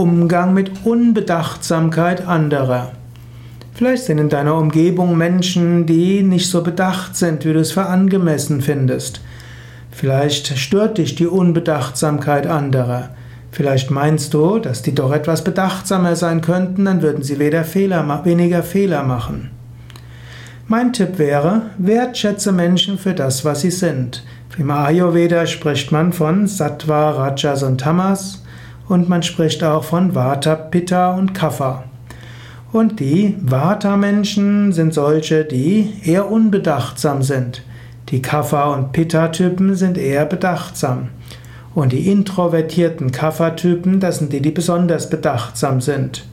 Umgang mit Unbedachtsamkeit anderer. Vielleicht sind in deiner Umgebung Menschen, die nicht so bedacht sind, wie du es für angemessen findest. Vielleicht stört dich die Unbedachtsamkeit anderer. Vielleicht meinst du, dass die doch etwas bedachtsamer sein könnten, dann würden sie weniger Fehler, weniger Fehler machen. Mein Tipp wäre, wertschätze Menschen für das, was sie sind. Im Ayurveda spricht man von Sattva, Rajas und Tamas und man spricht auch von Vata, Pitta und Kapha. Und die Vata-Menschen sind solche, die eher unbedachtsam sind. Die Kapha- und Pitta-Typen sind eher bedachtsam. Und die introvertierten Kapha-Typen, das sind die, die besonders bedachtsam sind.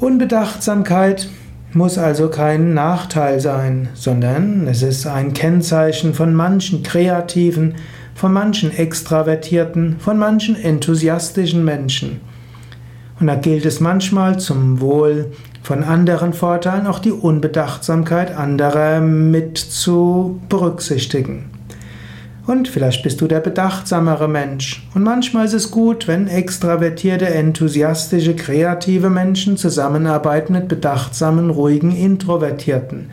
Unbedachtsamkeit muss also kein Nachteil sein, sondern es ist ein Kennzeichen von manchen kreativen, von manchen extravertierten, von manchen enthusiastischen Menschen. Und da gilt es manchmal zum Wohl von anderen Vorteilen auch die Unbedachtsamkeit anderer mit zu berücksichtigen. Und vielleicht bist du der bedachtsamere Mensch. Und manchmal ist es gut, wenn extravertierte, enthusiastische, kreative Menschen zusammenarbeiten mit bedachtsamen, ruhigen, introvertierten.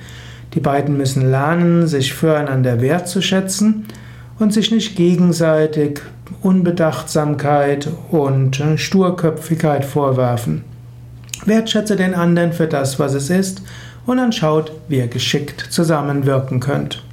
Die beiden müssen lernen, sich füreinander wertzuschätzen und sich nicht gegenseitig Unbedachtsamkeit und Sturköpfigkeit vorwerfen. Wertschätze den anderen für das, was es ist, und dann schaut, wie ihr geschickt zusammenwirken könnt.